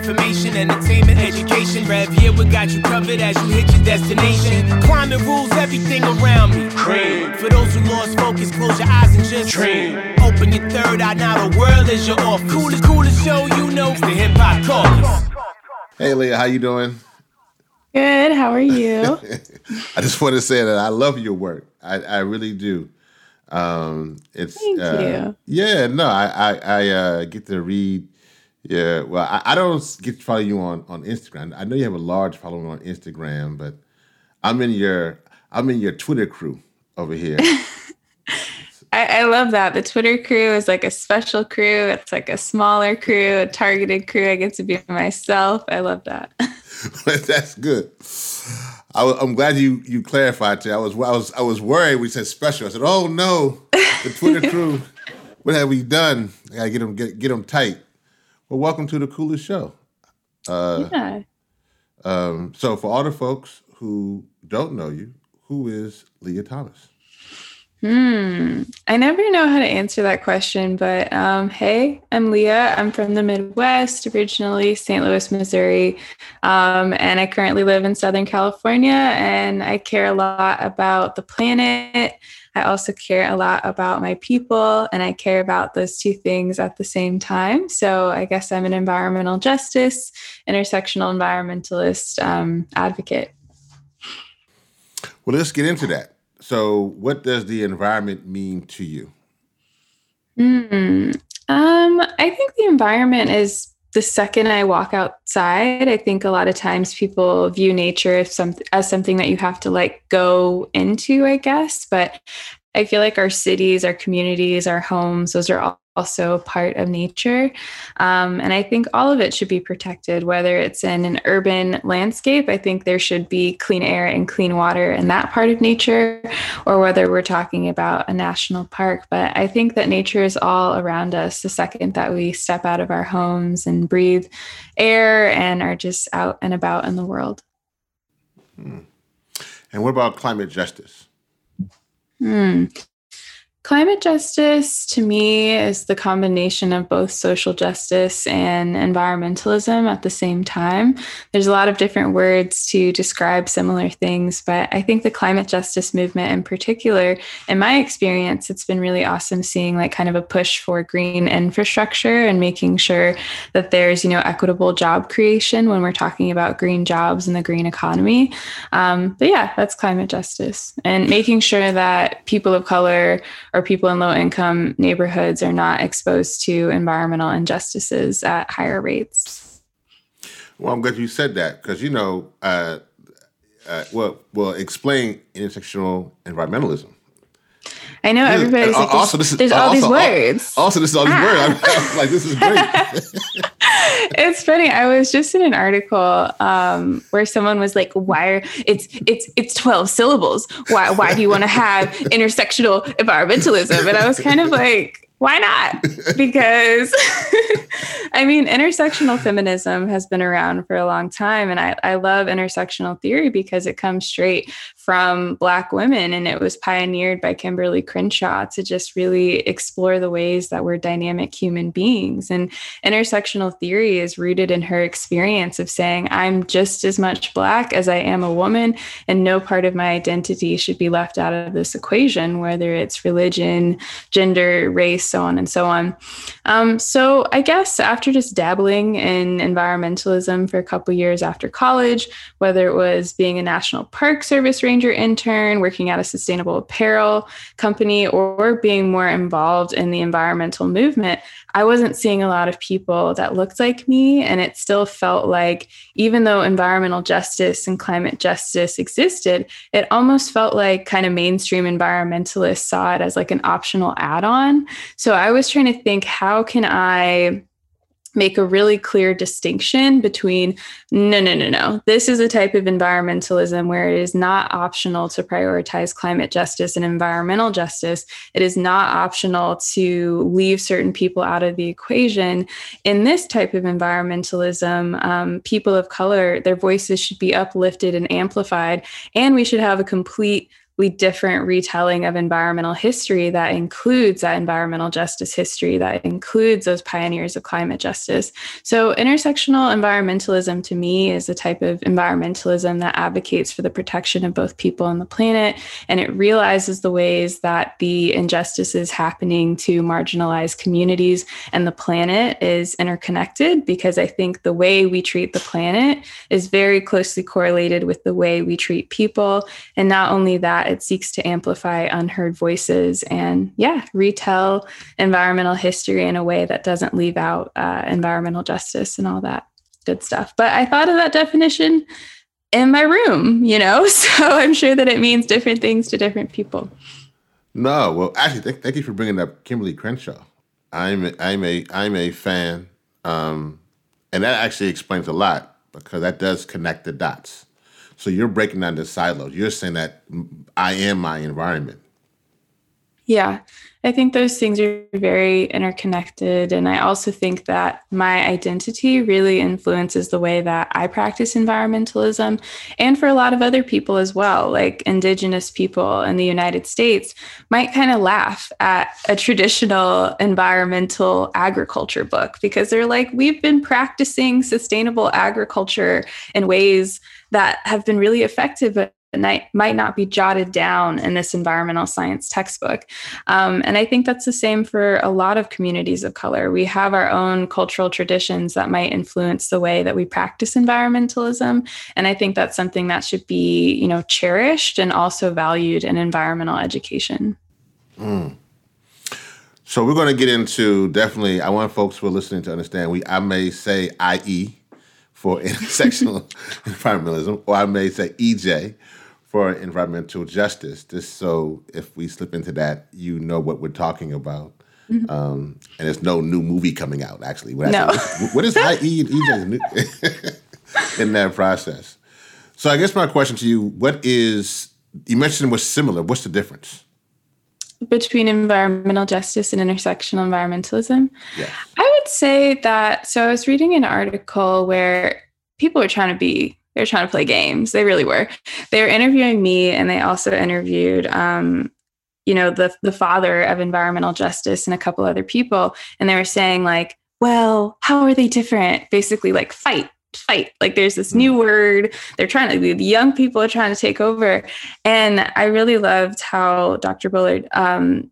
information, entertainment, education. Rev here, we got you covered as you hit your destination. Climate rules everything around me. Cream. For those who lost focus, close your eyes and just dream. Open your third eye, now the world is your off. Coolest, coolest show you know, it's the Hip Hop Caucus. Hey, Leah, how you doing? Good. How are you? I just want to say that I love your work. I, I really do. Um, it's Thank uh, you. Yeah, no, I I, I uh, get to read. Yeah, well, I, I don't get to follow you on on Instagram. I know you have a large following on Instagram, but I'm in your I'm in your Twitter crew over here. I, I love that. The Twitter crew is like a special crew. It's like a smaller crew, a targeted crew. I get to be myself. I love that. That's good. I, am glad you you clarified. Too. I was I was I was worried. We said special. I said, "Oh no, the Twitter crew. what have we done? I gotta get them get get them tight." Well, welcome to the coolest show. Uh, yeah. Um, so, for all the folks who don't know you, who is Leah Thomas? Hmm. I never know how to answer that question, but um, hey, I'm Leah. I'm from the Midwest, originally St. Louis, Missouri, um, and I currently live in Southern California. And I care a lot about the planet. I also care a lot about my people, and I care about those two things at the same time. So I guess I'm an environmental justice, intersectional environmentalist um, advocate. Well, let's get into that. So, what does the environment mean to you? Mm, um, I think the environment is the second I walk outside. I think a lot of times people view nature as, some, as something that you have to like go into, I guess. But I feel like our cities, our communities, our homes, those are all also part of nature. Um, and I think all of it should be protected, whether it's in an urban landscape. I think there should be clean air and clean water in that part of nature, or whether we're talking about a national park. But I think that nature is all around us the second that we step out of our homes and breathe air and are just out and about in the world. Hmm. And what about climate justice? Hmm. Climate justice to me is the combination of both social justice and environmentalism at the same time. There's a lot of different words to describe similar things, but I think the climate justice movement in particular, in my experience, it's been really awesome seeing like kind of a push for green infrastructure and making sure that there's, you know, equitable job creation when we're talking about green jobs and the green economy. Um, but yeah, that's climate justice and making sure that people of color or people in low income neighborhoods are not exposed to environmental injustices at higher rates. Well, I'm glad you said that because you know, uh, uh, well, well, explain intersectional environmentalism. I know everybody's like, also, this is, there's all also, these words. Also, this is all these ah. words. I'm, like, this is great. it's funny. I was just in an article um, where someone was like, "Why are it's it's it's twelve syllables? Why why do you want to have intersectional environmentalism?" And I was kind of like, why not? Because I mean, intersectional feminism has been around for a long time. And I, I love intersectional theory because it comes straight from Black women and it was pioneered by Kimberly Crenshaw to just really explore the ways that we're dynamic human beings. And intersectional theory is rooted in her experience of saying, I'm just as much Black as I am a woman, and no part of my identity should be left out of this equation, whether it's religion, gender, race so on and so on. Um, so I guess after just dabbling in environmentalism for a couple years after college, whether it was being a National Park Service Ranger intern, working at a sustainable apparel company, or being more involved in the environmental movement, I wasn't seeing a lot of people that looked like me. And it still felt like, even though environmental justice and climate justice existed, it almost felt like kind of mainstream environmentalists saw it as like an optional add on. So I was trying to think, how can I make a really clear distinction between no, no, no, no. This is a type of environmentalism where it is not optional to prioritize climate justice and environmental justice. It is not optional to leave certain people out of the equation. In this type of environmentalism, um, people of color, their voices should be uplifted and amplified, and we should have a complete different retelling of environmental history that includes that environmental justice history, that includes those pioneers of climate justice. So, intersectional environmentalism to me is a type of environmentalism that advocates for the protection of both people and the planet. And it realizes the ways that the injustices happening to marginalized communities and the planet is interconnected because I think the way we treat the planet is very closely correlated with the way we treat people. And not only that, it seeks to amplify unheard voices and, yeah, retell environmental history in a way that doesn't leave out uh, environmental justice and all that good stuff. But I thought of that definition in my room, you know, so I'm sure that it means different things to different people. No, well, actually, th- thank you for bringing up Kimberly Crenshaw. I'm a, I'm a I'm a fan, um, and that actually explains a lot because that does connect the dots. So you're breaking down the silos. You're saying that I am my environment. Yeah, I think those things are very interconnected. And I also think that my identity really influences the way that I practice environmentalism and for a lot of other people as well. Like Indigenous people in the United States might kind of laugh at a traditional environmental agriculture book because they're like, we've been practicing sustainable agriculture in ways that have been really effective but might not be jotted down in this environmental science textbook. Um, and I think that's the same for a lot of communities of color. We have our own cultural traditions that might influence the way that we practice environmentalism. And I think that's something that should be, you know, cherished and also valued in environmental education. Mm. So we're going to get into definitely. I want folks who are listening to understand. We I may say IE for intersectional environmentalism, or I may say EJ for environmental justice, just so if we slip into that, you know what we're talking about. Mm-hmm. Um, and there's no new movie coming out, actually. What, no. what is IE and EJ in that process? So I guess my question to you, what is, you mentioned was similar. What's the difference? Between environmental justice and intersectional environmentalism? Yes. I would say that, so I was reading an article where people were trying to be they were trying to play games. They really were. They were interviewing me, and they also interviewed, um, you know, the the father of environmental justice and a couple other people, and they were saying like, "Well, how are they different?" Basically, like fight, fight. Like there's this new word. They're trying to. The young people are trying to take over, and I really loved how Dr. Bullard. Um,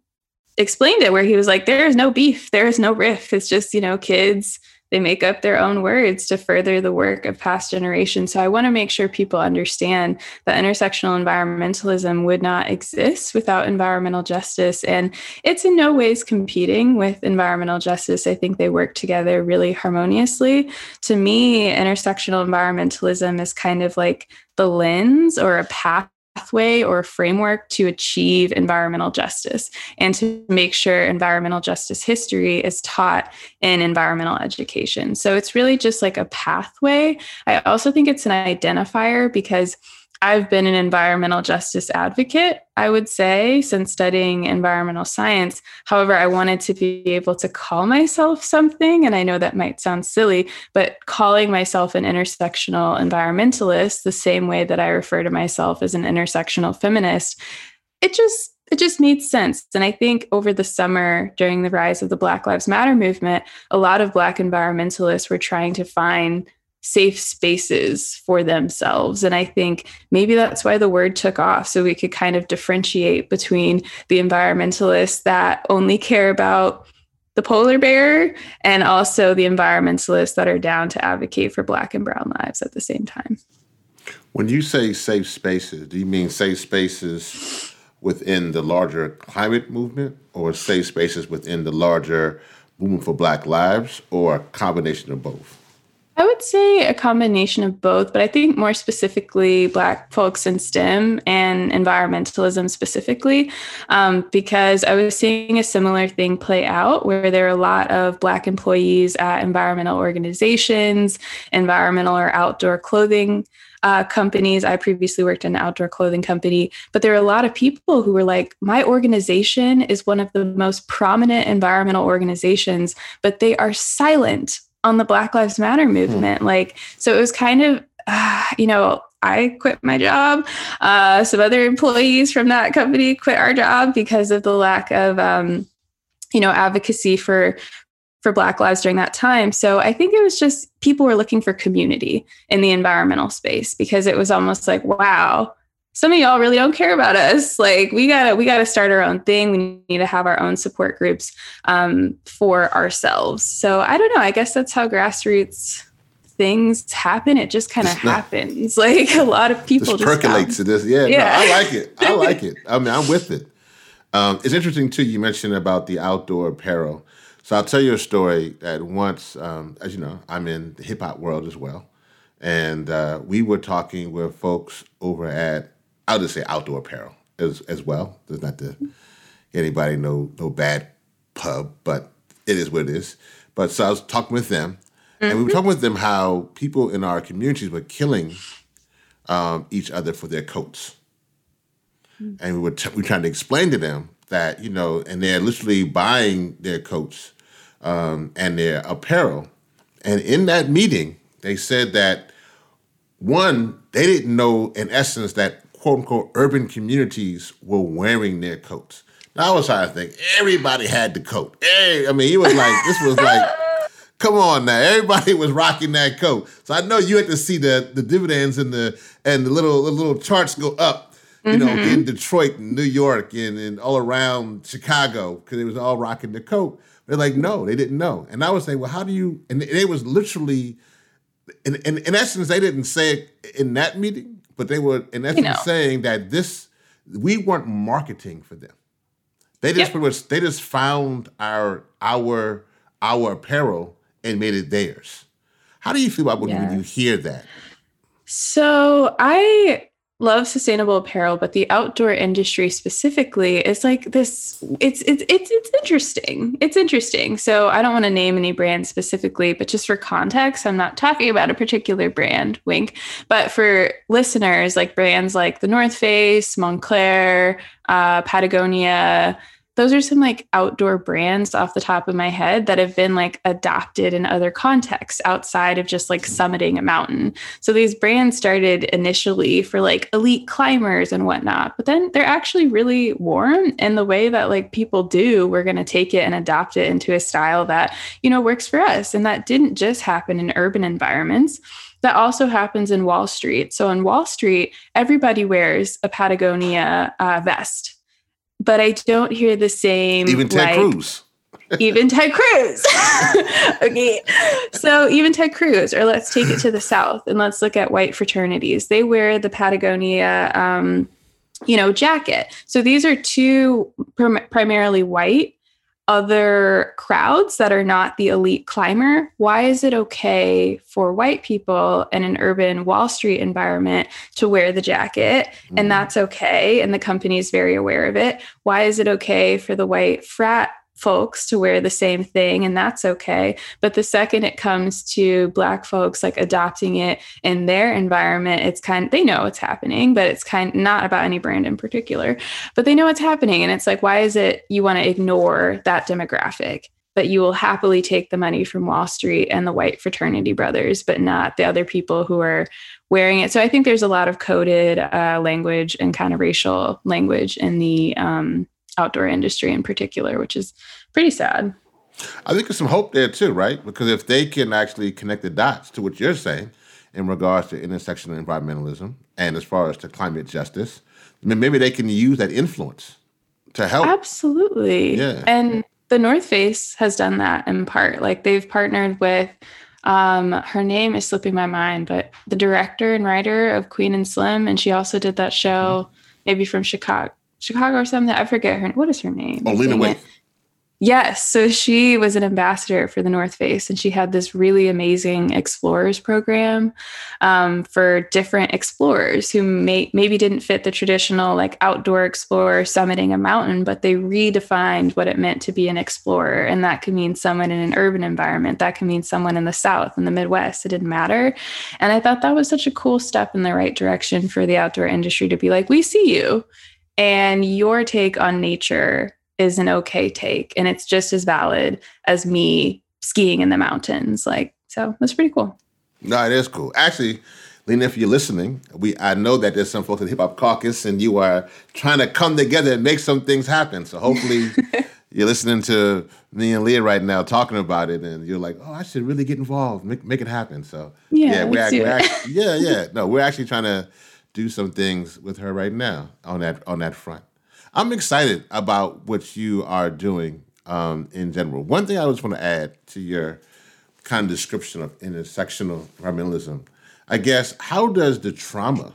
explained it where he was like there is no beef there is no riff it's just you know kids they make up their own words to further the work of past generations. So I want to make sure people understand that intersectional environmentalism would not exist without environmental justice. And it's in no ways competing with environmental justice. I think they work together really harmoniously. To me, intersectional environmentalism is kind of like the lens or a path pathway or framework to achieve environmental justice and to make sure environmental justice history is taught in environmental education. So it's really just like a pathway. I also think it's an identifier because I've been an environmental justice advocate, I would say, since studying environmental science. However, I wanted to be able to call myself something. And I know that might sound silly, but calling myself an intersectional environmentalist, the same way that I refer to myself as an intersectional feminist, it just it just made sense. And I think over the summer, during the rise of the Black Lives Matter movement, a lot of Black environmentalists were trying to find safe spaces for themselves. And I think maybe that's why the word took off. So we could kind of differentiate between the environmentalists that only care about the polar bear and also the environmentalists that are down to advocate for Black and Brown lives at the same time. When you say safe spaces, do you mean safe spaces within the larger climate movement or safe spaces within the larger movement for Black lives or a combination of both? I would say a combination of both, but I think more specifically Black folks in STEM and environmentalism specifically, um, because I was seeing a similar thing play out where there are a lot of Black employees at environmental organizations, environmental or outdoor clothing uh, companies. I previously worked in an outdoor clothing company, but there are a lot of people who were like, my organization is one of the most prominent environmental organizations, but they are silent on the Black Lives Matter hmm. movement. Like, so it was kind of, uh, you know, I quit my job. Uh, some other employees from that company quit our job because of the lack of, um, you know, advocacy for for Black lives during that time. So I think it was just people were looking for community in the environmental space because it was almost like, wow, some of y'all really don't care about us. Like we gotta we gotta start our own thing. We need to have our own support groups um, for ourselves. So I don't know. I guess that's how grassroots things happen. It just kind of happens. Like a lot of people just, just percolates to this. Yeah, yeah. No, I like it. I like it. I mean, I'm with it. Um, it's interesting too. You mentioned about the outdoor apparel. So I'll tell you a story that once, um, as you know, I'm in the hip hop world as well. And uh, we were talking with folks over at, I'll just say outdoor apparel as, as well. There's not to anybody no no bad pub, but it is what it is. But so I was talking with them, mm-hmm. and we were mm-hmm. talking with them how people in our communities were killing um, each other for their coats. Mm-hmm. And we were, t- we were trying to explain to them that, you know, and they're literally buying their coats um, and their apparel. And in that meeting, they said that one, they didn't know, in essence, that quote unquote urban communities were wearing their coats. Now I was trying to think, everybody had the coat. Hey, I mean, he was like, this was like, come on now, everybody was rocking that coat. So I know you had to see the the dividends and the and the little the little charts go up. You mm-hmm. know, in Detroit, and New York, and, and all around Chicago, because it was all rocking the coat. They're like, no, they didn't know. And I was saying, well, how do you? And it was literally, in, in, in essence, they didn't say it in that meeting, but they were in essence you know. saying that this, we weren't marketing for them. They just yep. much, they just found our our our apparel and made it theirs. How do you feel about when, yes. when you hear that? So I love sustainable apparel but the outdoor industry specifically is like this it's it's it's, it's interesting. It's interesting. So i don't want to name any brands specifically but just for context i'm not talking about a particular brand wink but for listeners like brands like the north face Moncler uh, patagonia those are some like outdoor brands off the top of my head that have been like adopted in other contexts outside of just like summiting a mountain. So these brands started initially for like elite climbers and whatnot, but then they're actually really warm. And the way that like people do, we're going to take it and adopt it into a style that, you know, works for us. And that didn't just happen in urban environments that also happens in Wall Street. So in Wall Street, everybody wears a Patagonia uh, vest but I don't hear the same. Even Ted like, Cruz. even Ted Cruz. okay. So even Ted Cruz, or let's take it to the South and let's look at white fraternities. They wear the Patagonia, um, you know, jacket. So these are two prim- primarily white other crowds that are not the elite climber, why is it okay for white people in an urban Wall Street environment to wear the jacket? Mm-hmm. And that's okay. And the company is very aware of it. Why is it okay for the white frat folks to wear the same thing and that's okay. But the second it comes to black folks like adopting it in their environment it's kind of, they know it's happening but it's kind of not about any brand in particular. But they know it's happening and it's like why is it you want to ignore that demographic? But you will happily take the money from Wall Street and the white fraternity brothers, but not the other people who are wearing it. So I think there's a lot of coded uh, language and kind of racial language in the um, outdoor industry in particular, which is pretty sad. I think there's some hope there too, right? Because if they can actually connect the dots to what you're saying in regards to intersectional environmentalism and as far as to climate justice, maybe they can use that influence to help. Absolutely. Yeah. And the North Face has done that in part. Like they've partnered with um, her name is slipping my mind, but the director and writer of Queen and Slim, and she also did that show, mm-hmm. maybe from Chicago, Chicago or something. I forget her. What is her name? Oh, Lena Waithe. Yes. So she was an ambassador for the North Face, and she had this really amazing explorers program um, for different explorers who may, maybe didn't fit the traditional like outdoor explorer summiting a mountain, but they redefined what it meant to be an explorer. And that could mean someone in an urban environment, that could mean someone in the South, in the Midwest. It didn't matter. And I thought that was such a cool step in the right direction for the outdoor industry to be like, we see you and your take on nature is an okay take and it's just as valid as me skiing in the mountains like so that's pretty cool no it is cool actually Lena, if you're listening, we I know that there's some folks at Hip Hop Caucus, and you are trying to come together and make some things happen. So hopefully, you're listening to me and Leah right now talking about it, and you're like, "Oh, I should really get involved, make, make it happen." So yeah, yeah we're, we're actually, yeah, yeah. No, we're actually trying to do some things with her right now on that on that front. I'm excited about what you are doing um, in general. One thing I just want to add to your kind of description of intersectional environmentalism, I guess, how does the trauma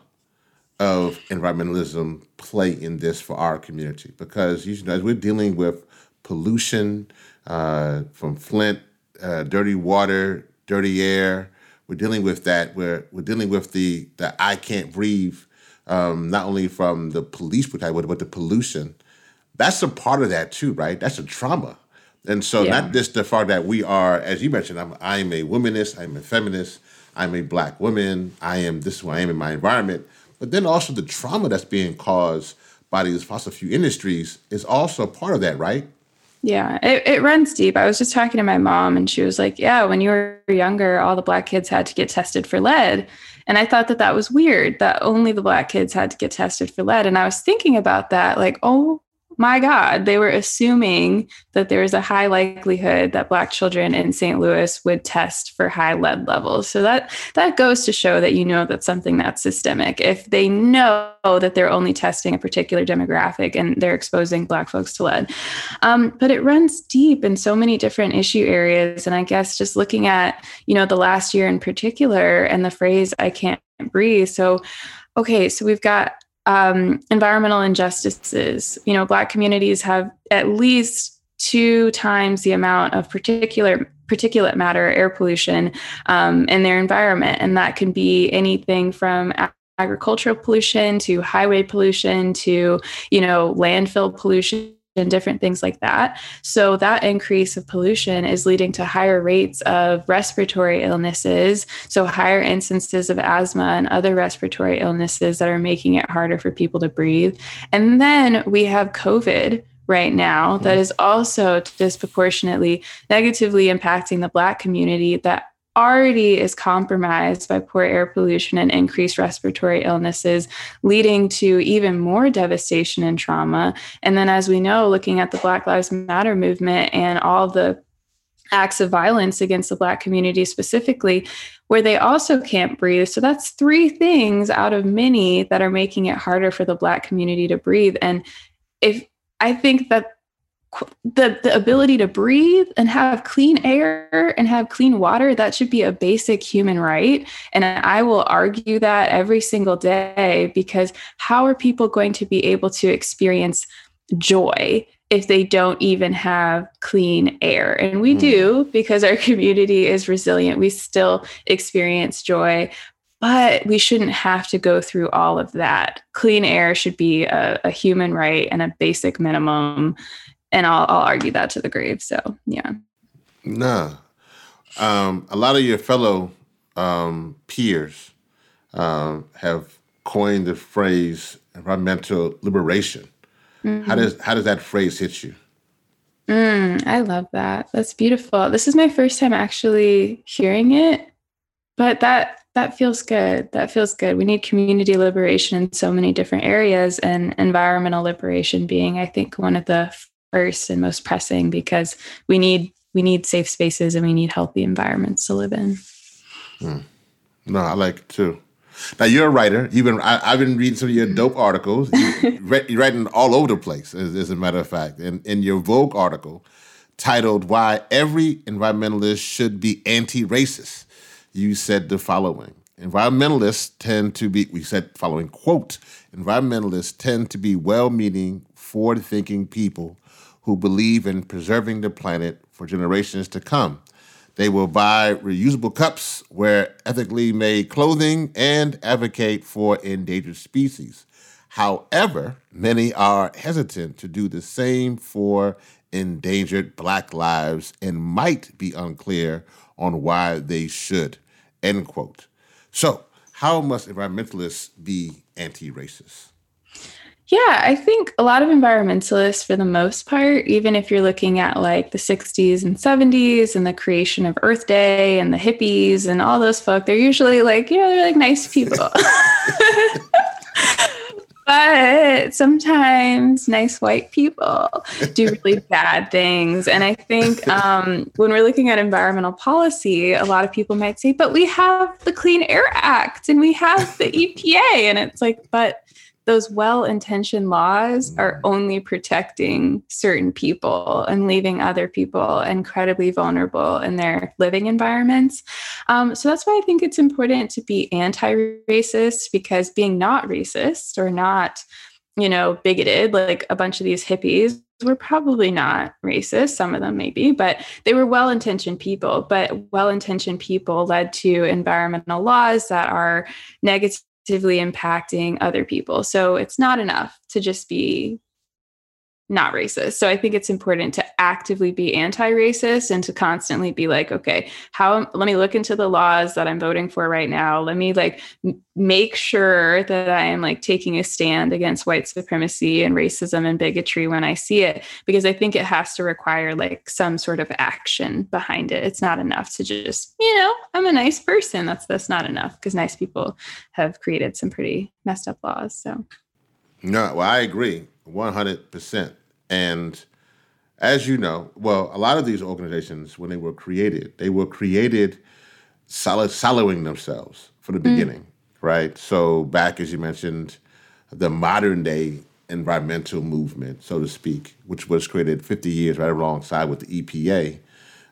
of environmentalism play in this for our community? Because you know, as we're dealing with pollution uh, from Flint, uh, dirty water, dirty air, we're dealing with that. We're we're dealing with the the I can't breathe, um, not only from the police brutality, but the pollution. That's a part of that too, right? That's a trauma. And so, yeah. not just the fact that we are, as you mentioned, I'm, I'm a womanist, I'm a feminist, I'm a black woman, I am this is who I am in my environment, but then also the trauma that's being caused by these fossil fuel industries is also part of that, right? Yeah, it, it runs deep. I was just talking to my mom, and she was like, Yeah, when you were younger, all the black kids had to get tested for lead. And I thought that that was weird that only the black kids had to get tested for lead. And I was thinking about that, like, oh my God, they were assuming that there was a high likelihood that Black children in St. Louis would test for high lead levels. So that that goes to show that you know that's something that's systemic. If they know that they're only testing a particular demographic and they're exposing Black folks to lead, um, but it runs deep in so many different issue areas. And I guess just looking at you know the last year in particular and the phrase "I can't breathe." So okay, so we've got um, environmental injustices. You know, Black communities have at least two times the amount of particular particulate matter, air pollution um, in their environment, and that can be anything from agricultural pollution to highway pollution to you know landfill pollution different things like that. So, that increase of pollution is leading to higher rates of respiratory illnesses. So, higher instances of asthma and other respiratory illnesses that are making it harder for people to breathe. And then we have COVID right now that mm. is also disproportionately negatively impacting the Black community that already is compromised by poor air pollution and increased respiratory illnesses, leading to even more devastation and trauma. And then, as we know, looking at the Black Lives Matter movement and all the acts of violence against the Black community specifically, where they also can't breathe. So that's three things out of many that are making it harder for the Black community to breathe. And if I think that the the ability to breathe and have clean air and have clean water that should be a basic human right and i will argue that every single day because how are people going to be able to experience joy if they don't even have clean air and we mm. do because our community is resilient we still experience joy but we shouldn't have to go through all of that. Clean air should be a, a human right and a basic minimum and I'll, I'll argue that to the grave. So yeah. Nah. Um, a lot of your fellow um, peers um, have coined the phrase environmental liberation. Mm-hmm. How does how does that phrase hit you? Mm, I love that. That's beautiful. This is my first time actually hearing it, but that that feels good. That feels good. We need community liberation in so many different areas, and environmental liberation being, I think, one of the first and most pressing because we need we need safe spaces and we need healthy environments to live in. Hmm. No, I like it too. Now you're a writer. You've been I, have been reading some of your dope articles. You, are writing all over the place, as, as, a matter of fact. In, in your Vogue article titled "Why Every Environmentalist Should Be Anti-Racist," you said the following: Environmentalists tend to be. We said following quote: Environmentalists tend to be well-meaning, forward-thinking people who believe in preserving the planet for generations to come. They will buy reusable cups, wear ethically made clothing, and advocate for endangered species. However, many are hesitant to do the same for endangered Black lives and might be unclear on why they should. End quote. So, how must environmentalists be anti racist? Yeah, I think a lot of environmentalists, for the most part, even if you're looking at like the 60s and 70s and the creation of Earth Day and the hippies and all those folk, they're usually like, you know, they're like nice people. but sometimes nice white people do really bad things. And I think um, when we're looking at environmental policy, a lot of people might say, but we have the Clean Air Act and we have the EPA. And it's like, but those well intentioned laws are only protecting certain people and leaving other people incredibly vulnerable in their living environments. Um, so that's why I think it's important to be anti racist because being not racist or not, you know, bigoted, like a bunch of these hippies were probably not racist. Some of them maybe, but they were well intentioned people. But well intentioned people led to environmental laws that are negative impacting other people. So it's not enough to just be not racist. So I think it's important to actively be anti-racist and to constantly be like, okay, how let me look into the laws that I'm voting for right now. Let me like make sure that I am like taking a stand against white supremacy and racism and bigotry when I see it because I think it has to require like some sort of action behind it. It's not enough to just, you know, I'm a nice person. That's that's not enough because nice people have created some pretty messed up laws. So no, well, I agree 100%. And as you know, well, a lot of these organizations, when they were created, they were created solid, siloing themselves from the mm. beginning, right? So, back as you mentioned, the modern day environmental movement, so to speak, which was created 50 years right alongside with the EPA,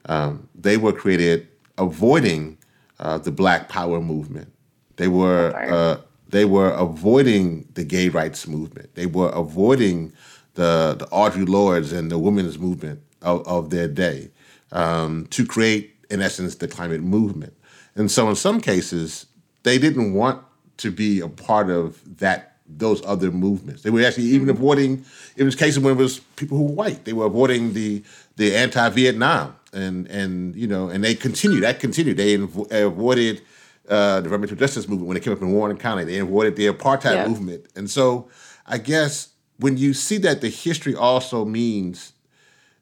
um, they were created avoiding uh, the Black Power movement. They were uh, they were avoiding the gay rights movement. They were avoiding the, the Audre Lordes and the women's movement of, of their day um, to create, in essence, the climate movement. And so, in some cases, they didn't want to be a part of that those other movements. They were actually even mm-hmm. avoiding. It was cases when it was people who were white. They were avoiding the the anti-Vietnam, and and you know, and they continued. That continued. They avoided uh, the environmental justice movement when it came up in Warren County. They avoided the apartheid yeah. movement, and so I guess when you see that the history also means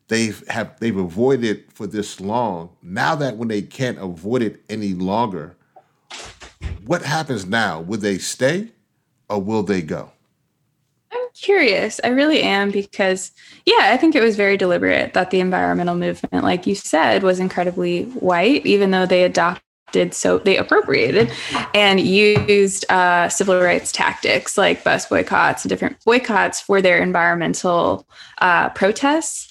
they've have they've avoided for this long. Now that when they can't avoid it any longer, what happens now? Will they stay or will they go? I'm curious. I really am because, yeah, I think it was very deliberate that the environmental movement, like you said, was incredibly white, even though they adopted did so they appropriated and used uh, civil rights tactics like bus boycotts and different boycotts for their environmental uh, protests.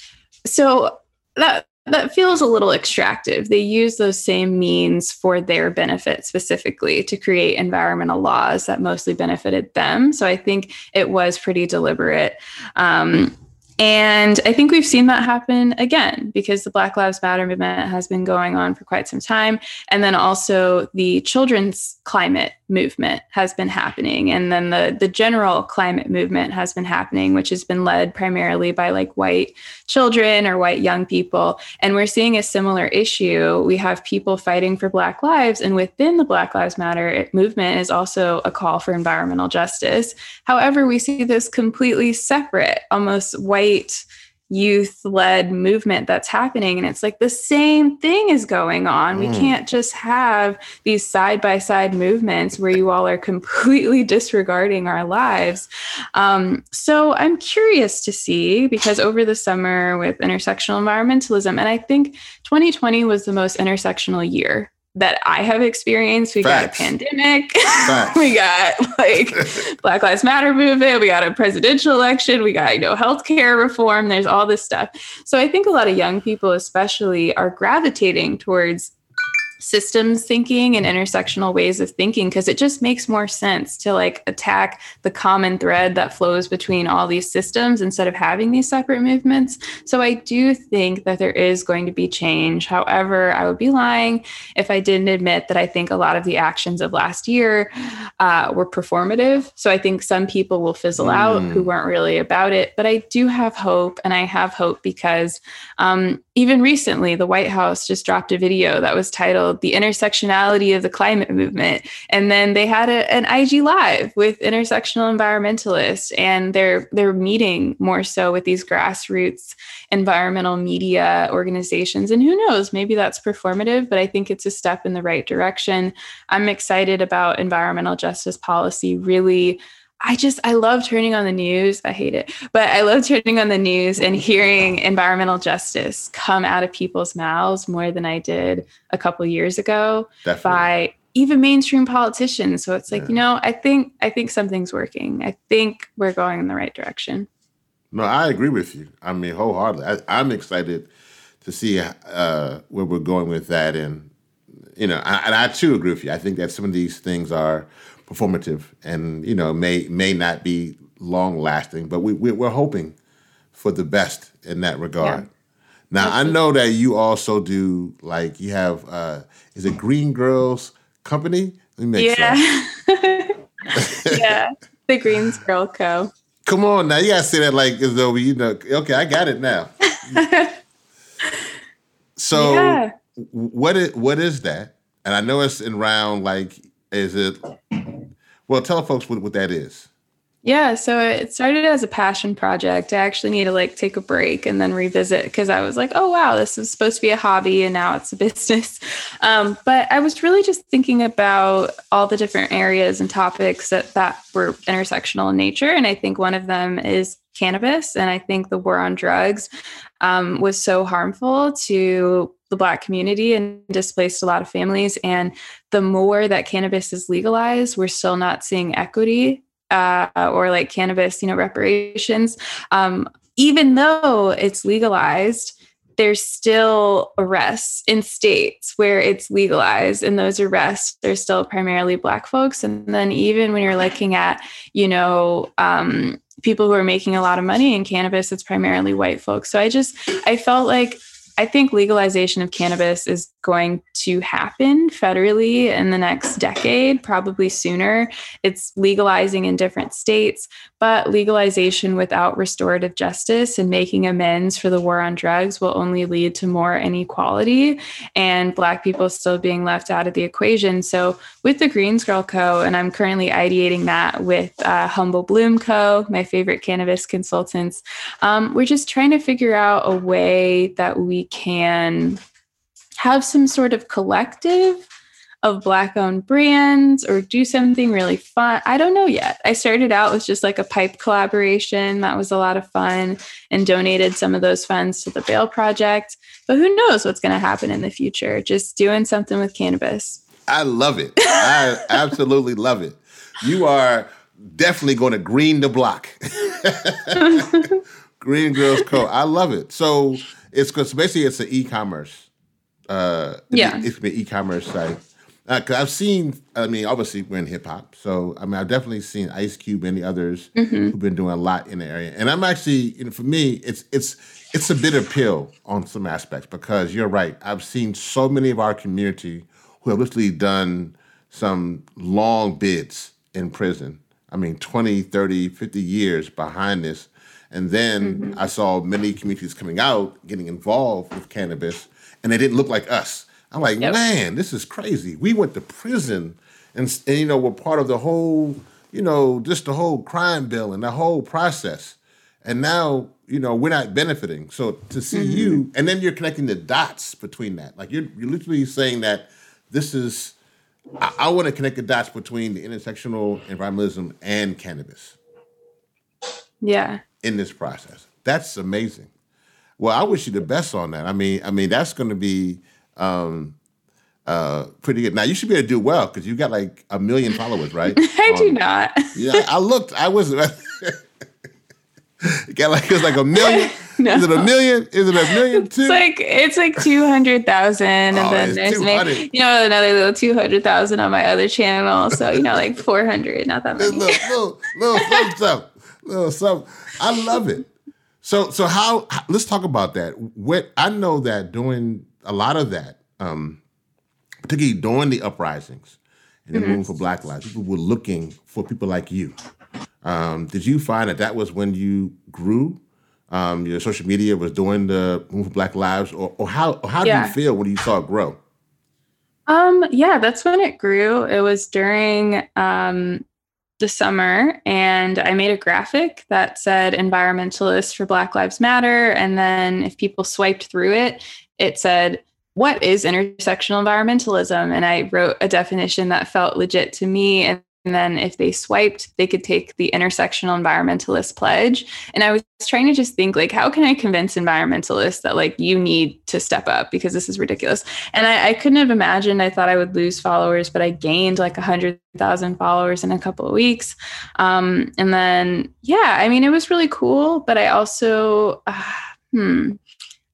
So that that feels a little extractive. They use those same means for their benefit specifically to create environmental laws that mostly benefited them. So i think it was pretty deliberate. Um, and I think we've seen that happen again because the Black Lives Matter movement has been going on for quite some time. And then also the children's climate movement has been happening. And then the, the general climate movement has been happening, which has been led primarily by like white children or white young people. And we're seeing a similar issue. We have people fighting for Black lives. And within the Black Lives Matter movement is also a call for environmental justice. However, we see this completely separate, almost white youth led movement that's happening. And it's like the same thing is going on. Mm. We can't just have these side by side movements where you all are completely disregarding our lives. Um, so I'm curious to see because over the summer with intersectional environmentalism, and I think 2020 was the most intersectional year that I have experienced. We Facts. got a pandemic. we got like Black Lives Matter movement. We got a presidential election. We got, you know, healthcare reform. There's all this stuff. So I think a lot of young people, especially, are gravitating towards systems thinking and intersectional ways of thinking because it just makes more sense to like attack the common thread that flows between all these systems instead of having these separate movements. So I do think that there is going to be change. However, I would be lying if I didn't admit that I think a lot of the actions of last year uh, were performative. So I think some people will fizzle mm. out who weren't really about it. But I do have hope, and I have hope because um, even recently, the White House just dropped a video that was titled The Intersectionality of the Climate Movement. And then they had a, an IG Live with intersectional environmentalists, and they're they're meeting more so with these grassroots environmental media organizations. And who knows, maybe that's performative, but I think it's a step in the right direction. I'm excited about environmental justice policy really I just I love turning on the news. I hate it, but I love turning on the news and hearing environmental justice come out of people's mouths more than I did a couple years ago Definitely. by even mainstream politicians. So it's like, yeah. you know, I think I think something's working. I think we're going in the right direction. No, I agree with you. I mean, wholeheartedly. I, am excited to see uh, where we're going with that, and you know, I, and I too agree with you. I think that some of these things are performative and you know may may not be long lasting but we, we are hoping for the best in that regard yeah. now Absolutely. i know that you also do like you have uh is it green girls company let me make yeah. sure yeah the greens girl co come on now you gotta say that like as though you know okay i got it now so yeah. what is what is that and i know it's in round like is it well, tell folks what, what that is. Yeah, so it started as a passion project. I actually need to like take a break and then revisit because I was like, oh wow, this is supposed to be a hobby and now it's a business. Um, but I was really just thinking about all the different areas and topics that that were intersectional in nature, and I think one of them is cannabis. And I think the war on drugs um, was so harmful to the Black community and displaced a lot of families. And the more that cannabis is legalized, we're still not seeing equity uh, or like cannabis, you know, reparations. Um, even though it's legalized, there's still arrests in states where it's legalized and those arrests are still primarily black folks and then even when you're looking at you know um, people who are making a lot of money in cannabis it's primarily white folks so i just i felt like I think legalization of cannabis is going to happen federally in the next decade, probably sooner. It's legalizing in different states, but legalization without restorative justice and making amends for the war on drugs will only lead to more inequality and Black people still being left out of the equation. So, with the Greens Girl Co., and I'm currently ideating that with uh, Humble Bloom Co., my favorite cannabis consultants, um, we're just trying to figure out a way that we can have some sort of collective of black owned brands or do something really fun. I don't know yet. I started out with just like a pipe collaboration. That was a lot of fun and donated some of those funds to the Bail Project. But who knows what's going to happen in the future? Just doing something with cannabis. I love it. I absolutely love it. You are definitely going to green the block. green Girls Co. I love it. So it's because basically it's an e-commerce. Uh, yeah, it's an e-commerce site. Because uh, I've seen, I mean, obviously we're in hip hop, so I mean, I've definitely seen Ice Cube and the others mm-hmm. who've been doing a lot in the area. And I'm actually, you know, for me, it's it's it's a bitter pill on some aspects because you're right. I've seen so many of our community who have literally done some long bids in prison. I mean, 20, 30, 50 years behind this and then mm-hmm. I saw many communities coming out, getting involved with cannabis, and they didn't look like us. I'm like, man, this is crazy. We went to prison and, and, you know, we're part of the whole, you know, just the whole crime bill and the whole process. And now, you know, we're not benefiting. So to see mm-hmm. you, and then you're connecting the dots between that. Like you're, you're literally saying that this is, I, I want to connect the dots between the intersectional environmentalism and cannabis. Yeah in this process. That's amazing. Well, I wish you the best on that. I mean, I mean that's going to be um, uh, pretty good. Now you should be able to do well because you got like a million followers, right? I um, do not. yeah, I looked. I was. got like it's like a million. No. Is it a million? Is it a million too? It's like it's like two hundred thousand, and oh, then there's you know another little two hundred thousand on my other channel. So you know like four hundred, not that many. Little, little, little something, little something. I love it. So so how let's talk about that. What I know that doing a lot of that, um, particularly during the uprisings and the mm-hmm. movement for Black Lives, people were looking for people like you. Um, did you find that that was when you grew um, your social media was doing the Move for Black Lives, or, or how or how did Yeah. you feel when you saw it grow? Um, yeah, that's when it grew. It was during um, the summer, and I made a graphic that said environmentalist for Black Lives Matter. And then if people swiped through it, it said, What is intersectional environmentalism? And I wrote a definition that felt legit to me. And and then if they swiped, they could take the intersectional environmentalist pledge. And I was trying to just think like, how can I convince environmentalists that like you need to step up because this is ridiculous? And I, I couldn't have imagined. I thought I would lose followers, but I gained like a hundred thousand followers in a couple of weeks. Um, and then yeah, I mean, it was really cool. But I also, uh, hmm,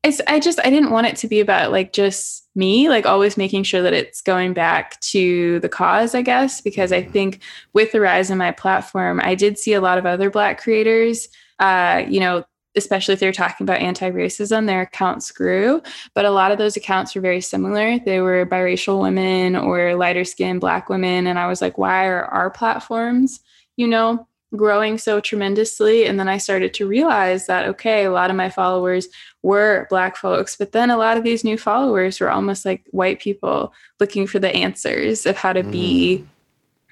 I just I didn't want it to be about like just me, like always making sure that it's going back to the cause, I guess, because I think with the rise of my platform, I did see a lot of other Black creators, uh, you know, especially if they're talking about anti-racism, their accounts grew. But a lot of those accounts were very similar. They were biracial women or lighter skinned Black women. And I was like, why are our platforms, you know, growing so tremendously? And then I started to realize that, okay, a lot of my followers were Black folks, but then a lot of these new followers were almost like white people looking for the answers of how to be mm.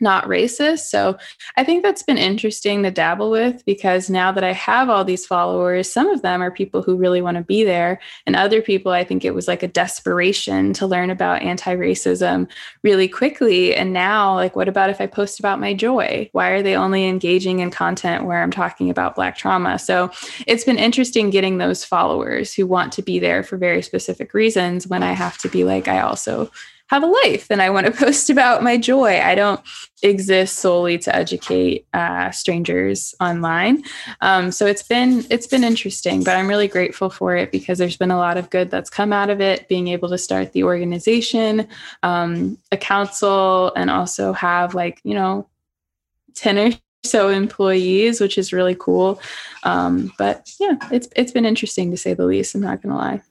Not racist. So I think that's been interesting to dabble with because now that I have all these followers, some of them are people who really want to be there. And other people, I think it was like a desperation to learn about anti racism really quickly. And now, like, what about if I post about my joy? Why are they only engaging in content where I'm talking about Black trauma? So it's been interesting getting those followers who want to be there for very specific reasons when I have to be like, I also have a life and I want to post about my joy. I don't exist solely to educate uh, strangers online. Um, so it's been it's been interesting, but I'm really grateful for it because there's been a lot of good that's come out of it. Being able to start the organization, um, a council, and also have like you know ten or so employees, which is really cool. Um, but yeah, it's it's been interesting to say the least. I'm not gonna lie.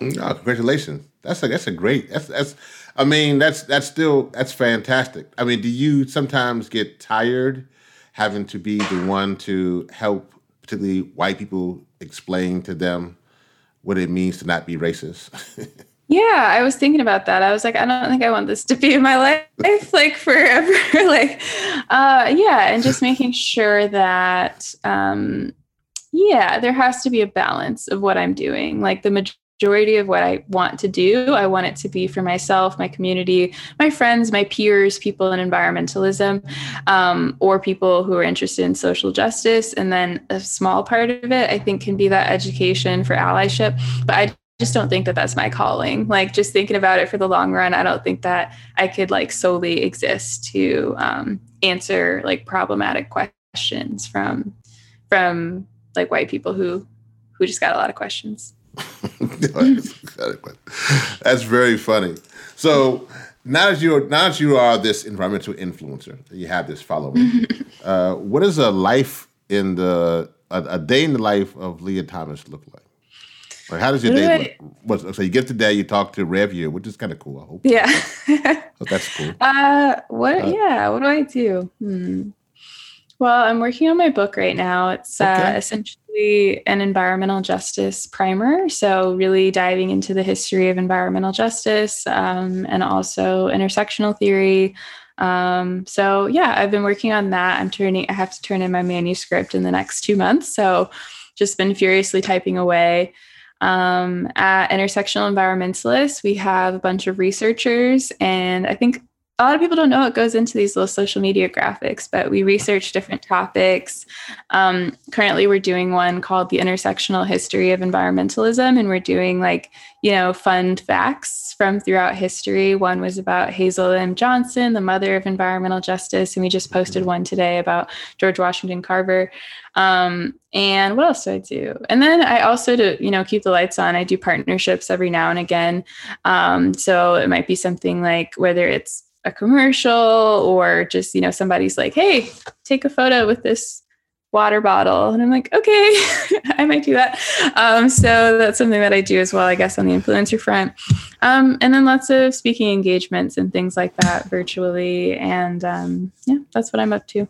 Oh, congratulations! That's a that's a great. That's that's. I mean, that's that's still that's fantastic. I mean, do you sometimes get tired having to be the one to help, particularly white people, explain to them what it means to not be racist? Yeah, I was thinking about that. I was like, I don't think I want this to be in my life like forever. like, uh, yeah, and just making sure that, um, yeah, there has to be a balance of what I'm doing. Like the majority of what I want to do, I want it to be for myself, my community, my friends, my peers, people in environmentalism, um, or people who are interested in social justice. And then a small part of it, I think, can be that education for allyship. But I just don't think that that's my calling. Like just thinking about it for the long run, I don't think that I could like solely exist to um, answer like problematic questions from from like white people who who just got a lot of questions. That's very funny. So now that you now that you are this environmental influencer, you have this following. uh, what does a life in the a, a, day in the life of Leah Thomas look like? Like how does your day I- look? So you get today, you talk to Rev here, which is kind of cool. I hope Yeah. hope that's cool. Uh, what? Uh, yeah. What do I do? Hmm. Well, I'm working on my book right now. It's uh, essentially an environmental justice primer. So, really diving into the history of environmental justice um, and also intersectional theory. Um, so, yeah, I've been working on that. I'm turning, I have to turn in my manuscript in the next two months. So, just been furiously typing away. Um, at Intersectional Environmentalists, we have a bunch of researchers, and I think a lot of people don't know what goes into these little social media graphics, but we research different topics. Um, currently, we're doing one called The Intersectional History of Environmentalism, and we're doing like, you know, fun facts from throughout history. One was about Hazel M. Johnson, the mother of environmental justice, and we just posted one today about George Washington Carver. Um, and what else do I do? And then I also, to you know, keep the lights on, I do partnerships every now and again. Um, so it might be something like whether it's a commercial or just you know somebody's like hey take a photo with this water bottle and i'm like okay i might do that um, so that's something that i do as well i guess on the influencer front um, and then lots of speaking engagements and things like that virtually and um, yeah that's what i'm up to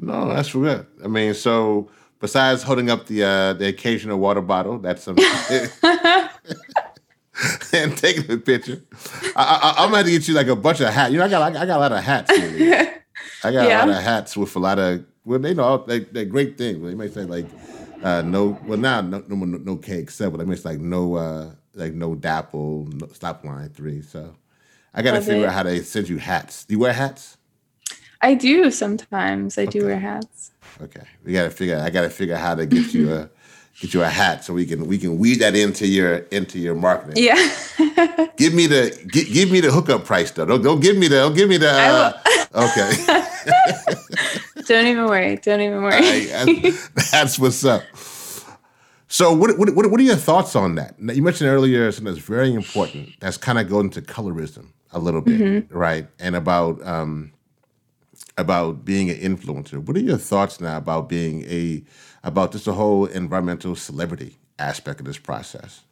No, that's good. I mean, so besides holding up the uh, the occasional water bottle, that's some. and taking a picture. I, I, am gonna have to get you like a bunch of hats. You know, I got I got a lot of hats. Here. I got yeah. a lot of hats with a lot of well, they know they they're great things. They may say like uh, no, well now no no no, no KXL, but they may say like no uh, like no DAPL, no, stop line three. So I got to figure it. out how to send you hats. Do you wear hats? I do sometimes. I okay. do wear hats. Okay, we got to figure. I got to figure out how to get you a get you a hat so we can we can weed that into your into your marketing. Yeah. give me the give, give me the hookup price though. Don't, don't give me the don't give me the. Uh, okay. don't even worry. Don't even worry. that's, that's what's up. So, what, what, what, are your thoughts on that? You mentioned earlier something that's very important. That's kind of going to colorism a little bit, mm-hmm. right? And about um, about being an influencer. What are your thoughts now about being a about just the whole environmental celebrity aspect of this process?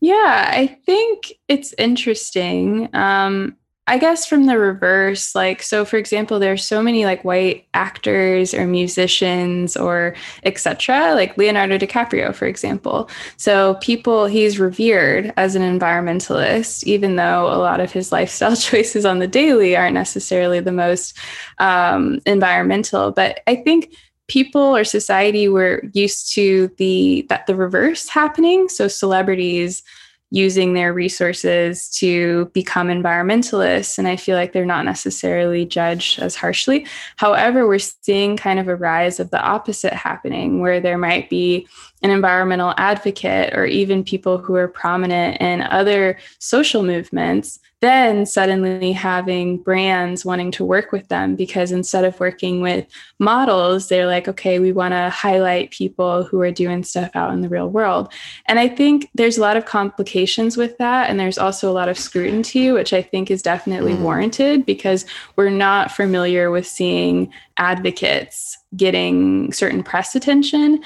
Yeah, I think it's interesting. Um, I guess from the reverse, like, so for example, there's so many like white actors or musicians or etc., like Leonardo DiCaprio, for example. So people, he's revered as an environmentalist, even though a lot of his lifestyle choices on the daily aren't necessarily the most um, environmental. But I think people or society were used to the that the reverse happening. So celebrities using their resources to become environmentalists. And I feel like they're not necessarily judged as harshly. However, we're seeing kind of a rise of the opposite happening where there might be an environmental advocate or even people who are prominent in other social movements then suddenly having brands wanting to work with them because instead of working with models, they're like, okay, we want to highlight people who are doing stuff out in the real world. And I think there's a lot of complications with that. And there's also a lot of scrutiny, which I think is definitely mm. warranted because we're not familiar with seeing advocates getting certain press attention.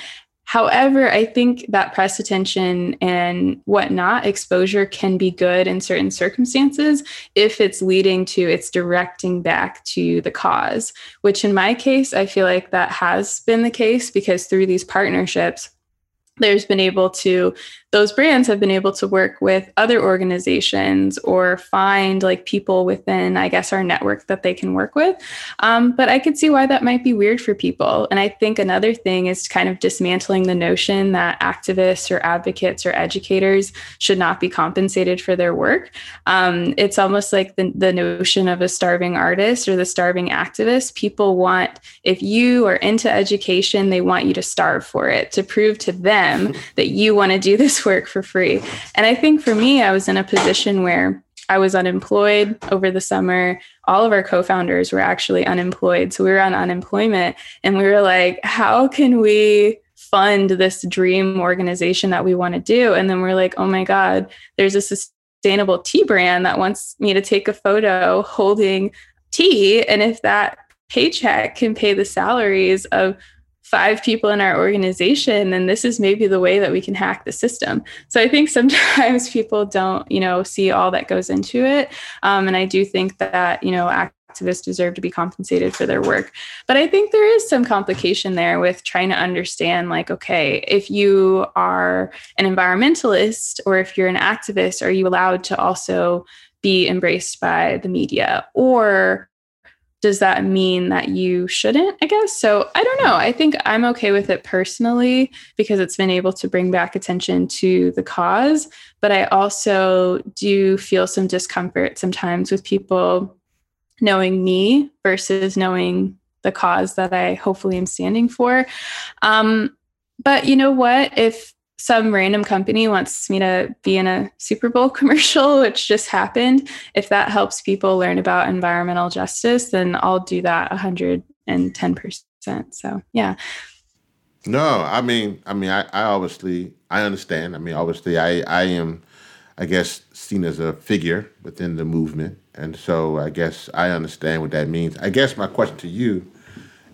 However, I think that press attention and whatnot, exposure can be good in certain circumstances if it's leading to it's directing back to the cause, which in my case, I feel like that has been the case because through these partnerships, there's been able to those brands have been able to work with other organizations or find like people within i guess our network that they can work with. Um, but i could see why that might be weird for people. And i think another thing is kind of dismantling the notion that activists or advocates or educators should not be compensated for their work. Um, it's almost like the, the notion of a starving artist or the starving activist. People want if you are into education they want you to starve for it to prove to them that you want to do this work for free. And I think for me, I was in a position where I was unemployed over the summer. All of our co founders were actually unemployed. So we were on unemployment and we were like, how can we fund this dream organization that we want to do? And then we're like, oh my God, there's a sustainable tea brand that wants me to take a photo holding tea. And if that paycheck can pay the salaries of five people in our organization, then this is maybe the way that we can hack the system. So I think sometimes people don't, you know, see all that goes into it. Um, and I do think that, you know, activists deserve to be compensated for their work. But I think there is some complication there with trying to understand like, okay, if you are an environmentalist or if you're an activist, are you allowed to also be embraced by the media? Or does that mean that you shouldn't i guess? So i don't know. I think i'm okay with it personally because it's been able to bring back attention to the cause but i also do feel some discomfort sometimes with people knowing me versus knowing the cause that i hopefully am standing for. Um, but you know what? If some random company wants me to be in a Super Bowl commercial, which just happened, if that helps people learn about environmental justice, then I'll do that 110%. So, yeah. No, I mean, I mean, I, I obviously, I understand. I mean, obviously, I, I am, I guess, seen as a figure within the movement. And so I guess I understand what that means. I guess my question to you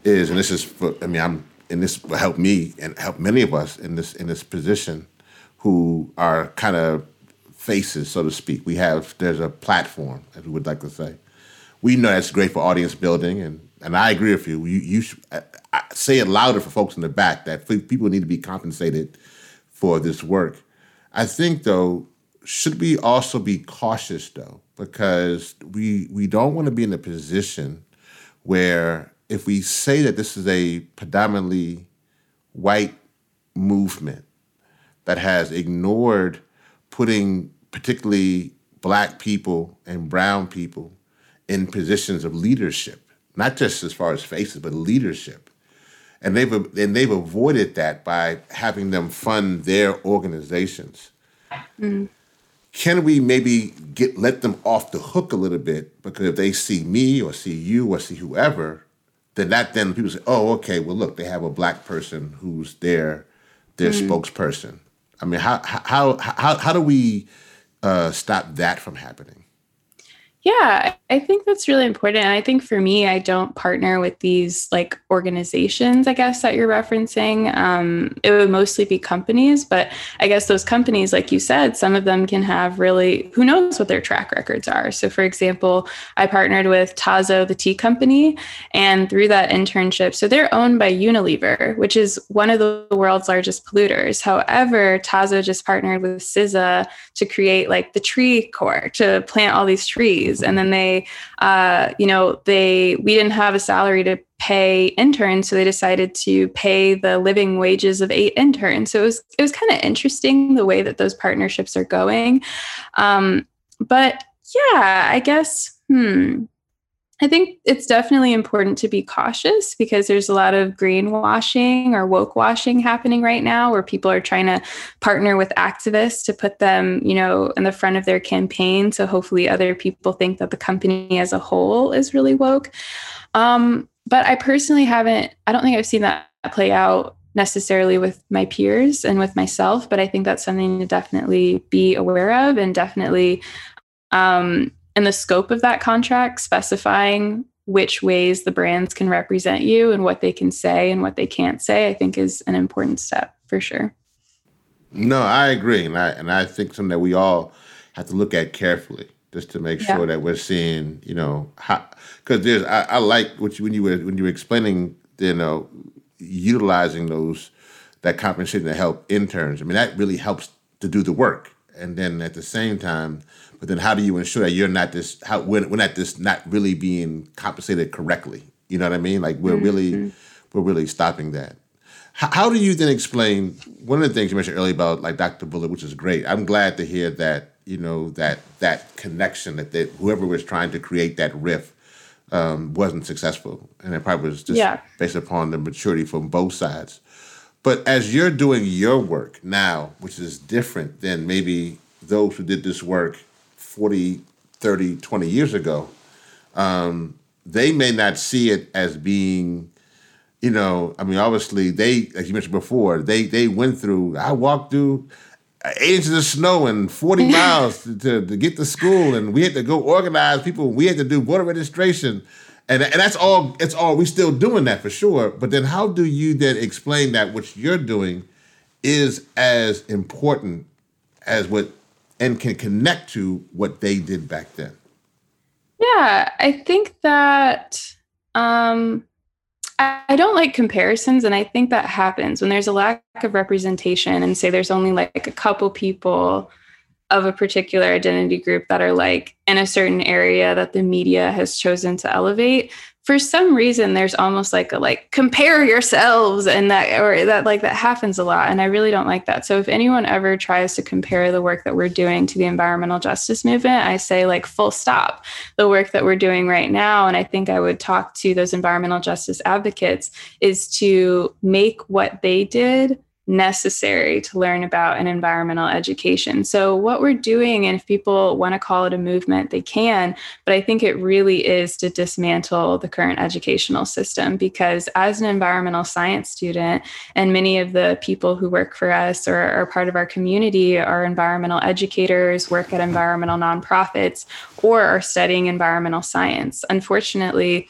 is, and this is for, I mean, I'm and this will help me and help many of us in this in this position who are kind of faces, so to speak. We have there's a platform, as we would like to say. We know that's great for audience building, and and I agree with you. You, you I, say it louder for folks in the back that people need to be compensated for this work. I think though, should we also be cautious though, because we we don't want to be in a position where if we say that this is a predominantly white movement that has ignored putting particularly black people and brown people in positions of leadership, not just as far as faces, but leadership. And they've and they've avoided that by having them fund their organizations. Mm. Can we maybe get let them off the hook a little bit because if they see me or see you or see whoever, then that then people say, oh, okay, well look, they have a black person who's their their mm. spokesperson. I mean, how how how how do we uh, stop that from happening? Yeah, I think that's really important. And I think for me, I don't partner with these like organizations, I guess, that you're referencing. Um, it would mostly be companies, but I guess those companies, like you said, some of them can have really, who knows what their track records are. So, for example, I partnered with Tazo, the tea company, and through that internship, so they're owned by Unilever, which is one of the world's largest polluters. However, Tazo just partnered with CISA to create like the Tree Corps to plant all these trees and then they uh, you know they we didn't have a salary to pay interns so they decided to pay the living wages of eight interns. So it was it was kind of interesting the way that those partnerships are going. Um, but yeah i guess hmm I think it's definitely important to be cautious because there's a lot of greenwashing or woke washing happening right now where people are trying to partner with activists to put them, you know, in the front of their campaign. So hopefully other people think that the company as a whole is really woke. Um, but I personally haven't, I don't think I've seen that play out necessarily with my peers and with myself, but I think that's something to definitely be aware of and definitely um, and the scope of that contract specifying which ways the brands can represent you and what they can say and what they can't say, I think is an important step for sure. No, I agree. And I and I think something that we all have to look at carefully just to make yeah. sure that we're seeing, you know, how because there's I, I like what you when you were when you were explaining, you know, utilizing those that compensation to help interns. I mean, that really helps to do the work. And then at the same time, but then how do you ensure that you're not this how we're, we're not this not really being compensated correctly? You know what i mean? Like we're mm-hmm. really we're really stopping that. How, how, do you then explain one of the things you mentioned earlier about like dr bullard which is great i'm glad to hear that you know that that connection that, that whoever was trying to create that riff um, wasn't successful. And it probably was just yeah. based upon the maturity from both sides. But as you're doing your work now which is different than maybe those who did this work 40, 30, 20 years ago, um, they may not see it as being, you know, I mean, obviously they, like you mentioned before, they they went through. I walked through eight inches of snow and 40 miles to, to, to, get to school, and we had to go organize people. We had to do voter registration, and and that's all. It's all we still doing that for sure. But then, how do you then explain that what you're doing is as important as what and can connect to what they did back then? Yeah, I think that um, I, I don't like comparisons, and I think that happens when there's a lack of representation, and say there's only like a couple people of a particular identity group that are like in a certain area that the media has chosen to elevate for some reason there's almost like a like compare yourselves and that or that like that happens a lot and i really don't like that. So if anyone ever tries to compare the work that we're doing to the environmental justice movement i say like full stop. The work that we're doing right now and i think i would talk to those environmental justice advocates is to make what they did necessary to learn about an environmental education. So, what we're doing, and if people want to call it a movement, they can, but I think it really is to dismantle the current educational system because, as an environmental science student, and many of the people who work for us or are part of our community are environmental educators, work at environmental nonprofits, or are studying environmental science. Unfortunately,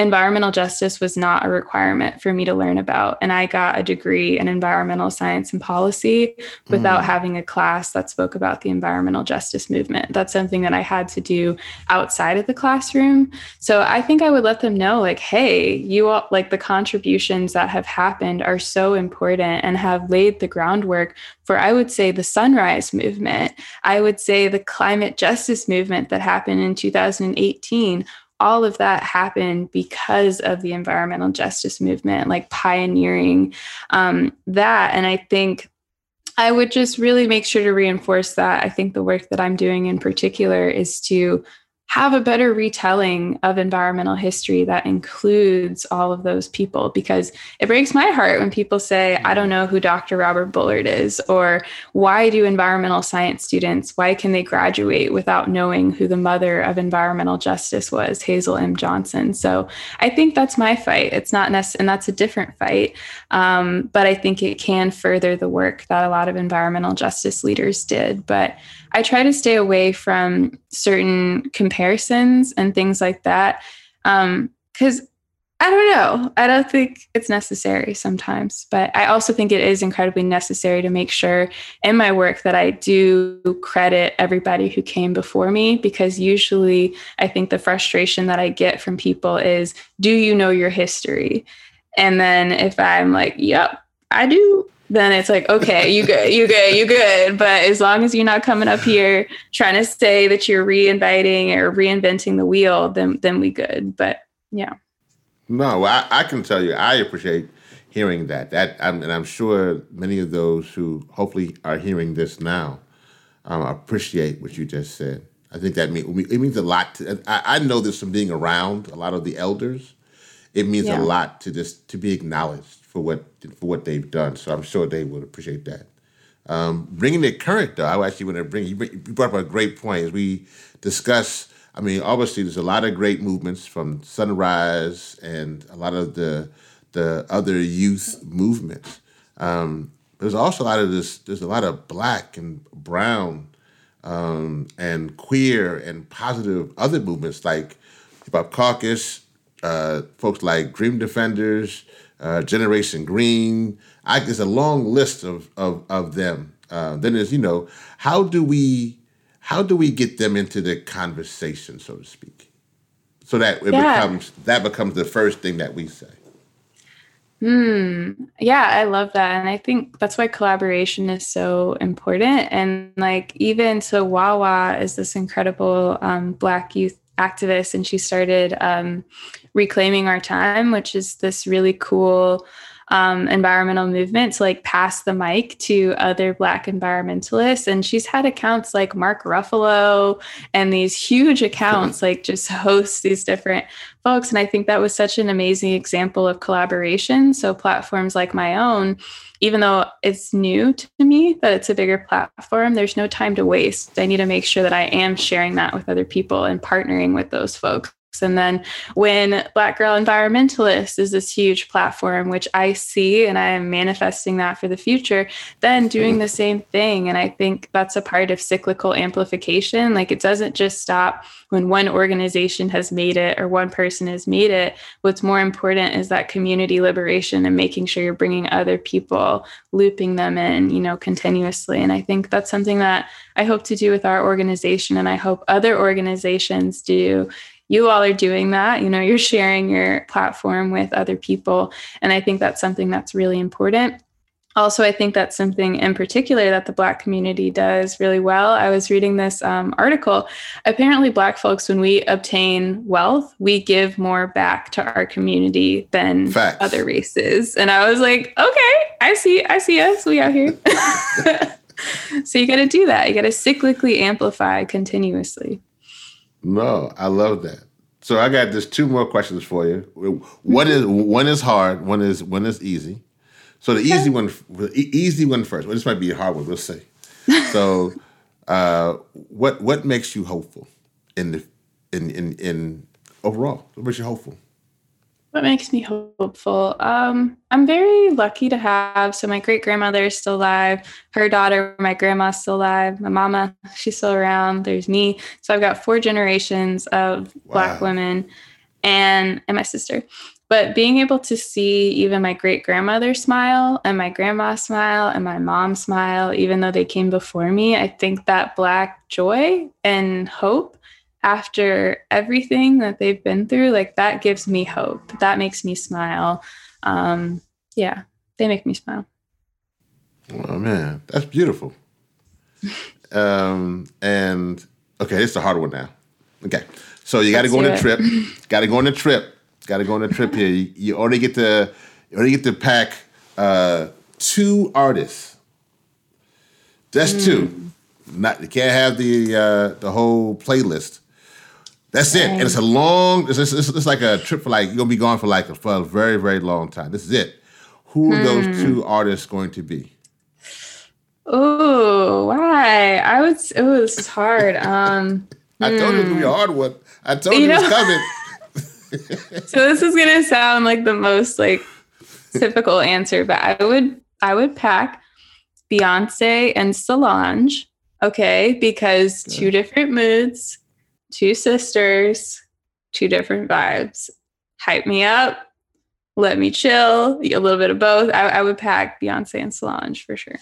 environmental justice was not a requirement for me to learn about. And I got a degree in environmental science and policy without mm. having a class that spoke about the environmental justice movement. That's something that I had to do outside of the classroom. So I think I would let them know, like, hey, you all, like the contributions that have happened are so important and have laid the groundwork for, I would say, the sunrise movement. I would say the climate justice movement that happened in 2018 all of that happened because of the environmental justice movement, like pioneering um, that. And I think I would just really make sure to reinforce that. I think the work that I'm doing in particular is to have a better retelling of environmental history that includes all of those people because it breaks my heart when people say i don't know who dr robert bullard is or why do environmental science students why can they graduate without knowing who the mother of environmental justice was hazel m. Johnson? So i think that's my fight. It's not necessary and that's a different fight um, but i think it can further the work that a lot of environmental justice leaders did. But I try to stay away from certain comparisons and things like that. Um, because I don't know. I don't think it's necessary sometimes, but I also think it is incredibly necessary to make sure in my work that I do credit everybody who came before me because usually I think the frustration that I get from people is, do you know your history? And then if I'm like, yep, I do, then it's like, okay, you good, you good, you good. But as long as you're not coming up here trying to say that you're reinviting or reinventing the wheel, then then we good. But yeah. No, I, I can tell you, I appreciate hearing that. That I'm, and I'm sure many of those who hopefully are hearing this now um, appreciate what you just said. I think that mean, it means a lot. To, I, I know this from being around a lot of the elders. It means yeah. a lot to just to be acknowledged for what for what they've done. So I'm sure they would appreciate that. Um, bringing it current, though, I actually want to bring you brought up a great point as we discuss. I mean, obviously, there's a lot of great movements from Sunrise and a lot of the the other youth movements. Um, there's also a lot of this. There's a lot of black and brown um, and queer and positive other movements like Hip Hop Caucus, uh, folks like Dream Defenders, uh, Generation Green. I, there's a long list of of, of them. Uh, then there's you know how do we how do we get them into the conversation, so to speak, so that it yeah. becomes that becomes the first thing that we say. Hmm. Yeah, I love that. And I think that's why collaboration is so important. And like, even so, Wawa is this incredible um, Black youth activist, and she started um, reclaiming our time which is this really cool um, environmental movement to like pass the mic to other black environmentalists and she's had accounts like mark ruffalo and these huge accounts like just host these different folks and i think that was such an amazing example of collaboration so platforms like my own even though it's new to me that it's a bigger platform, there's no time to waste. I need to make sure that I am sharing that with other people and partnering with those folks. And then when Black Girl Environmentalist is this huge platform, which I see and I am manifesting that for the future, then doing the same thing. And I think that's a part of cyclical amplification. Like it doesn't just stop when one organization has made it or one person has made it. What's more important is that community liberation and making sure you're bringing other people, looping them in, you know, continuously. And I think that's something that I hope to do with our organization. And I hope other organizations do you all are doing that. You know, you're sharing your platform with other people. And I think that's something that's really important. Also, I think that's something in particular that the Black community does really well. I was reading this um, article. Apparently, Black folks, when we obtain wealth, we give more back to our community than Facts. other races. And I was like, okay, I see, I see us. We out here. so you got to do that. You got to cyclically amplify continuously. No, I love that. So I got just two more questions for you. What is one is hard, one is one is easy. So the easy one, easy one first. Well, this might be a hard one. We'll see. So, uh, what what makes you hopeful in the in in in overall? What makes you hopeful? What makes me hopeful? Um, I'm very lucky to have. So my great grandmother is still alive. Her daughter, my grandma's still alive. My mama, she's still around. There's me. So I've got four generations of wow. Black women, and and my sister. But being able to see even my great grandmother smile and my grandma smile and my mom smile, even though they came before me, I think that black joy and hope after everything that they've been through, like that gives me hope. That makes me smile. Um, yeah, they make me smile. Oh man, that's beautiful. um, and okay, it's the hard one now. Okay, so you got to go on a trip. got to go on a trip. Got to go on a trip here. You, you, only get to you only get to pack uh, two artists. Just mm. two. Not you can't have the uh, the whole playlist. That's it. And it's a long. It's, it's, it's, like a trip for like you're gonna be gone for like a, for a very very long time. This is it. Who are those hmm. two artists going to be? Oh, why? I would. Oh, this is hard. Um, I told you it would be a hard one. I told you, you know, it was coming. so this is gonna sound like the most like typical answer, but I would I would pack Beyonce and Solange. Okay, because two different moods, two sisters, two different vibes. Hype me up, let me chill, a little bit of both. I, I would pack Beyonce and Solange for sure.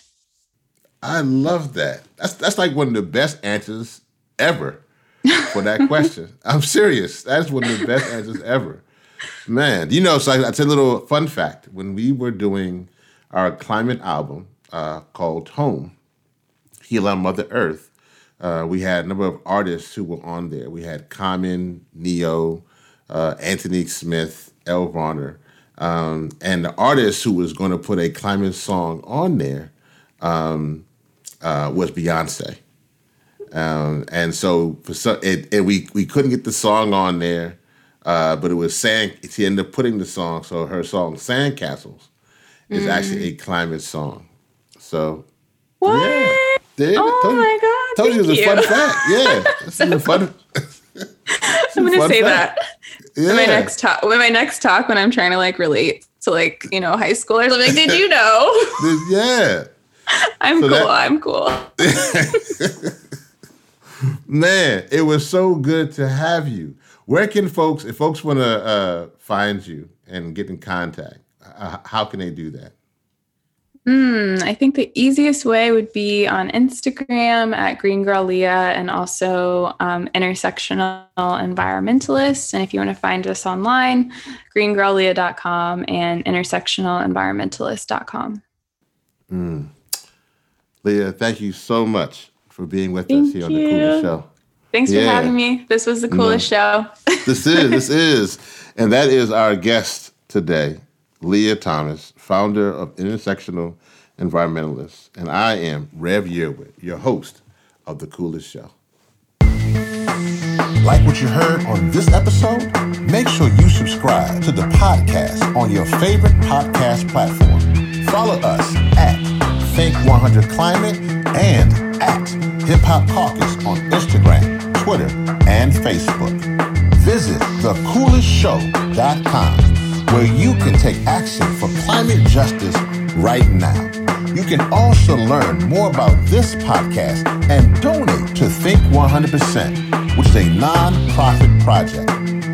I love that. That's that's like one of the best answers ever for that question. I'm serious. That's one of the best answers ever. Man, you know, so I, I tell a little fun fact. When we were doing our climate album uh, called Home, Heal Mother Earth, uh, we had a number of artists who were on there. We had Common, Ne-Yo, uh, Antonique Smith, Elle Varner. Um, and the artist who was going to put a climate song on there um, uh, was Beyonce. Um, and so for some, it, and we we couldn't get the song on there, uh, but it was sand. She ended up putting the song. So her song "Sandcastles" is mm. actually a climate song. So what? Yeah. Oh my god! Told you it was a fun fact. Yeah, it's a fun. I'm gonna say fact. that. Yeah. my next talk, when my next talk, when I'm trying to like relate to like you know high schoolers, I'm like, did you know? yeah. I'm so cool. That, I'm cool. Man, it was so good to have you. Where can folks, if folks want to uh, find you and get in contact, uh, how can they do that? Mm, I think the easiest way would be on Instagram at Green Girl Leah and also um, Intersectional Environmentalist. And if you want to find us online, greengirlleah.com and intersectionalenvironmentalist.com. Mm. Leah, thank you so much for being with Thank us here you. on the Coolest Show. Thanks yeah. for having me. This was the coolest no. show. this is, this is. And that is our guest today, Leah Thomas, founder of Intersectional Environmentalists. And I am Rev Yearwood, your host of The Coolest Show. Like what you heard on this episode? Make sure you subscribe to the podcast on your favorite podcast platform. Follow us at Think 100 Climate and at Hip Hop Caucus on Instagram, Twitter, and Facebook. Visit thecoolestshow.com where you can take action for climate justice right now. You can also learn more about this podcast and donate to Think 100%, which is a non-profit project.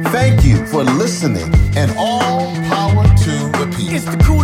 Thank you for listening and all power to the people.